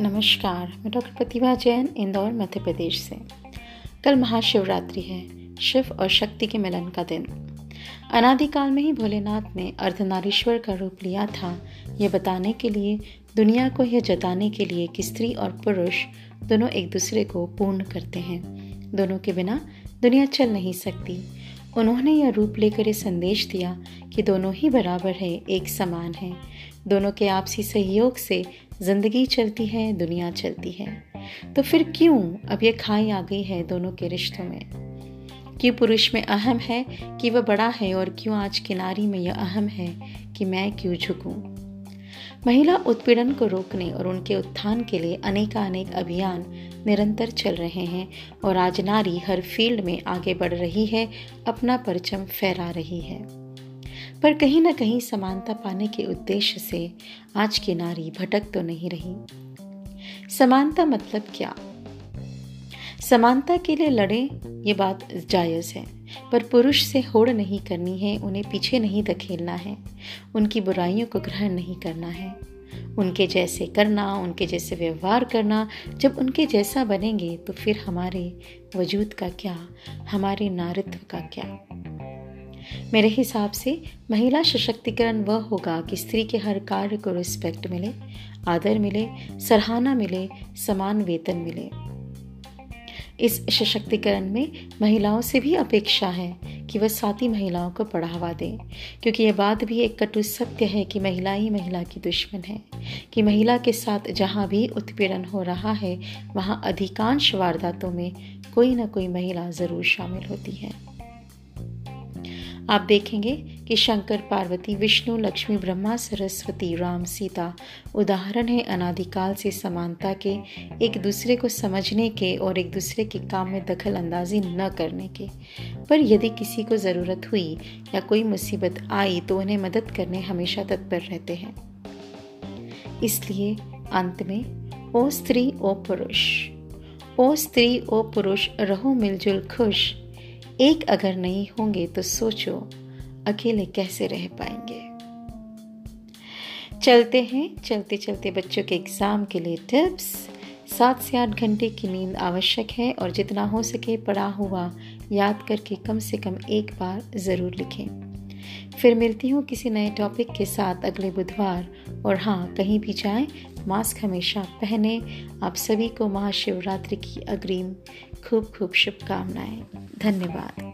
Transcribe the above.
नमस्कार, मैं डॉक्टर प्रतिभा जैन, इंदौर, मध्य प्रदेश से। कल महाशिवरात्रि है, शिव और शक्ति के मिलन का दिन। अनादिकाल में ही भोलेनाथ ने अर्धनारीश्वर का रूप लिया था। ये बताने के लिए, दुनिया को यह जताने के लिए कि स्त्री और पुरुष दोनों एक दूसरे को पूर्ण करते हैं। दोनों के बिना दुनिया चल नहीं सकती। उन्होंने यह रूप लेकर ये संदेश दिया कि दोनों ही बराबर है, एक समान है। दोनों के आपसी सहयोग से ज़िंदगी चलती है, दुनिया चलती है। तो फिर क्यों अब ये खाई आ गई है दोनों के रिश्तों में? क्यों पुरुष में अहम है कि वह बड़ा है और क्यों आज की नारी में यह अहम है कि मैं क्यों झुकूं? महिला उत्पीड़न को रोकने और उनके उत्थान के लिए अनेकानेक अभियान निरंतर चल रहे हैं और आज नारी हर फ़ील्ड में आगे बढ़ रही है, अपना परचम फहरा रही है। पर कहीं ना कहीं समानता पाने के उद्देश्य से आज की नारी भटक तो नहीं रही। समानता मतलब क्या? समानता के लिए लड़े, ये बात जायज़ है, पर पुरुष से होड़ नहीं करनी है, उन्हें पीछे नहीं धकेलना है, उनकी बुराइयों को ग्रहण नहीं करना है। उनके जैसे करना, उनके जैसे व्यवहार करना, जब उनके जैसा बनेंगे तो फिर हमारे वजूद का क्या, हमारे नारित्व का क्या? मेरे हिसाब से महिला सशक्तिकरण वह होगा कि स्त्री के हर कार्य को रिस्पेक्ट मिले, आदर मिले, सराहना मिले, समान वेतन मिले। इस सशक्तिकरण में महिलाओं से भी अपेक्षा है कि वह साथी महिलाओं को बढ़ावा दें, क्योंकि यह बात भी एक कटु सत्य है कि महिला ही महिला की दुश्मन है, कि महिला के साथ जहाँ भी उत्पीड़न हो रहा है, वहाँ अधिकांश वारदातों में कोई ना कोई महिला ज़रूर शामिल होती है। आप देखेंगे कि शंकर पार्वती, विष्णु, लक्ष्मी, ब्रह्मा, सरस्वती, राम, सीता, उदाहरण है अनादिकाल से समानता के, एक दूसरे को समझने के और एक दूसरे के काम में दखल अंदाजी न करने के। पर यदि किसी को ज़रूरत हुई या कोई मुसीबत आई तो उन्हें मदद करने हमेशा तत्पर रहते हैं। इसलिए अंत में, ओ स्त्री, ओ पुरुष। ओ स्त्री, ओ पुरुष, रहो मिलजुल खुश। एक अगर नहीं होंगे तो सोचो, अकेले कैसे रह पाएँगे? चलते हैं, चलते चलते बच्चों के एग्ज़ाम के लिए टिप्स सात से आठ घंटे की नींद आवश्यक है और जितना हो सके पढ़ा हुआ, याद करके कम से कम एक बार ज़रूर लिखें। फिर मिलती हूँ किसी नए टॉपिक के साथ अगले बुधवार और हाँ कहीं भी जाएँ, मास्क हमेशा पहने। आप सभी को महाशिवरात्रि की अग्रिम खूब खूब शुभकामनाएँ। धन्यवाद।